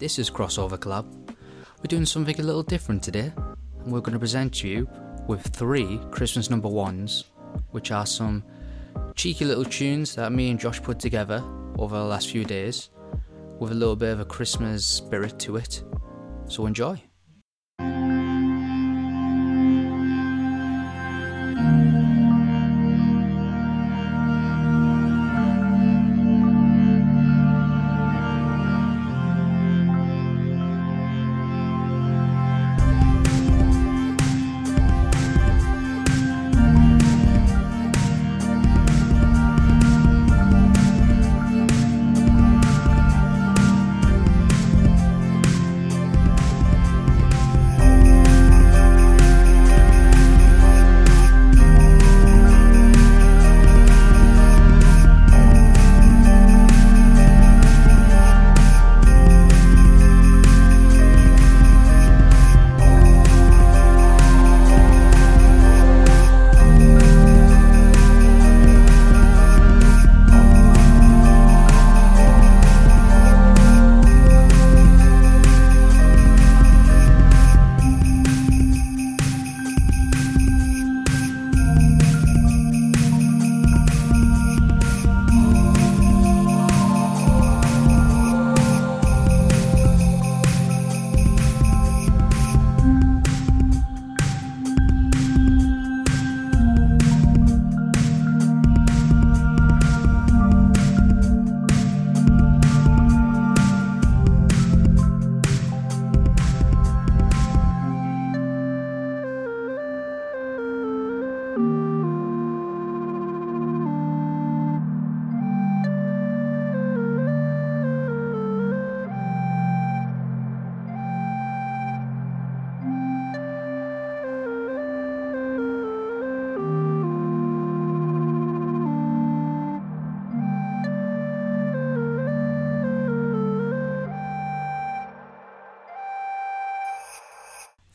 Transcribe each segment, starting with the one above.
This is Crossover Collab. We're doing something a little different today, and we're going to present you with three Christmas number ones, which are some cheeky little tunes that me and Josh put together over the last few days with a little bit of a Christmas spirit to it. So enjoy.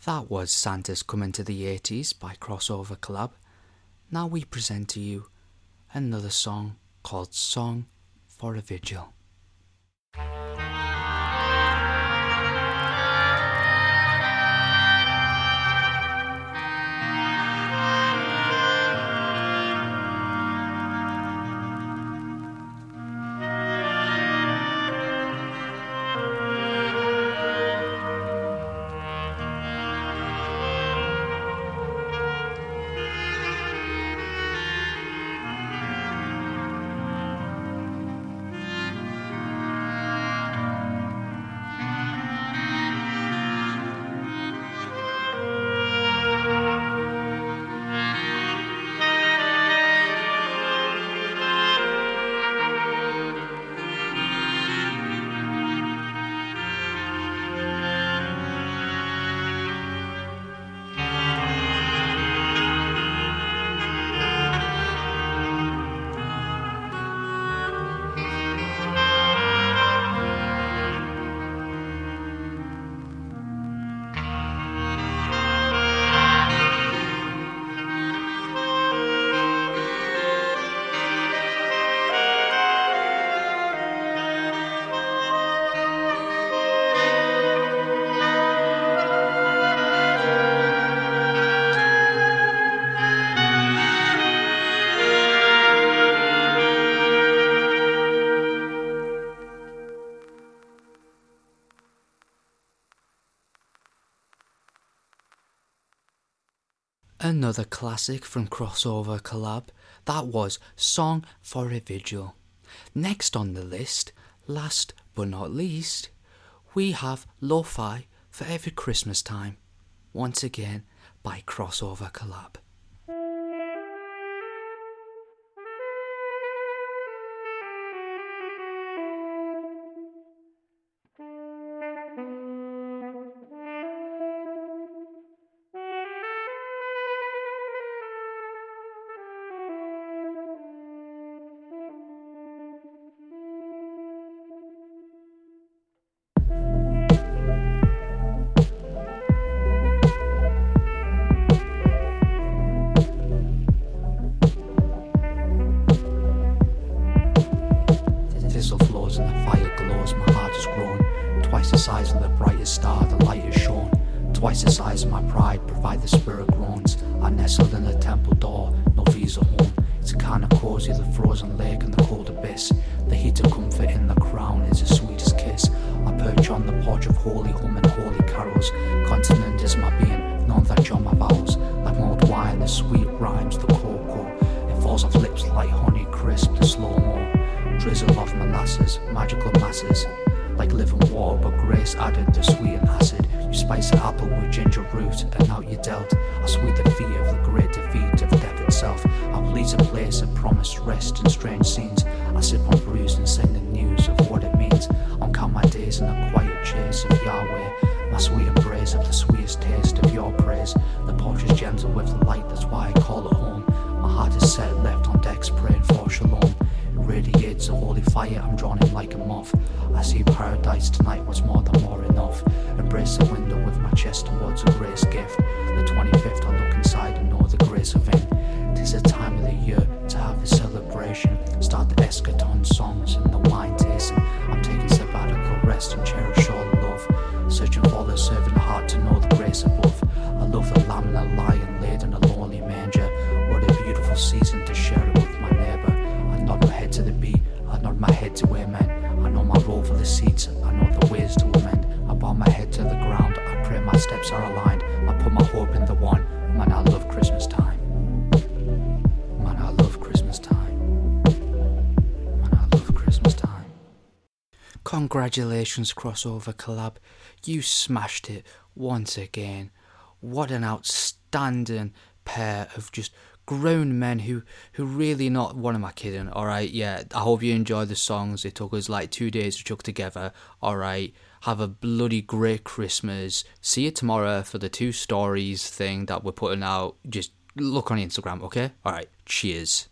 That was Santa's Coming to the 80s by Crossover Collab. Now we present to you another song called Song for a Vigil. Another classic from Crossover Collab. That was Song for a Vigil. Next on the list, last but not least, we have Lo-Fi for every Christmas time. Once again by Crossover Collab. Twice the size of the brightest star, the light is shone. Twice the size of my pride, provide the spirit groans. I nestled in the temple door, no visa home. It's a kind of cozy, the frozen lake and the cold abyss. The heat of comfort in the crown is the sweetest kiss. I perch on the porch of holy home and holy carols. Continent is my being, none that jar my vowels. Like mulled wine, the sweet rhymes, the cocoa. It falls off lips like honey crisp, the slow mo. Drizzle of molasses, magical masses. Like living water, but grace added the sweet and acid. You spice the apple with ginger root, and now you dealt. I sweet the feet of the great defeat of death itself. I please a place of promised rest in strange scenes. I sip on bruised and sing the news of what it means. On count my days in the quiet chase of Yahweh. My sweet embrace of the sweetest taste of fire, I'm drawn in like a moth. I see paradise tonight, what's more than more enough. Embrace the window with my chest towards a grace gift. The 25th, I look inside and know the grace of it. Tis a time of the year to have a celebration. Start the eschaton songs and the wine tasting. I'm taking sabbatical rest and cherish the I know the ways to amend. I bow my head to the ground, I pray my steps are aligned. I put my hope in the one, man, I love Christmas time. Man, I love Christmas time. Man, I love Christmas time. Congratulations, crossover collab. You smashed it once again. What an outstanding pair of just grown men who who really not what am I kidding? Alright, yeah. I hope you enjoy the songs. It took us like two days to chuck together. Alright. Have a bloody great Christmas. See you tomorrow for the two stories thing that we're putting out. Just look on Instagram, okay? Alright, cheers.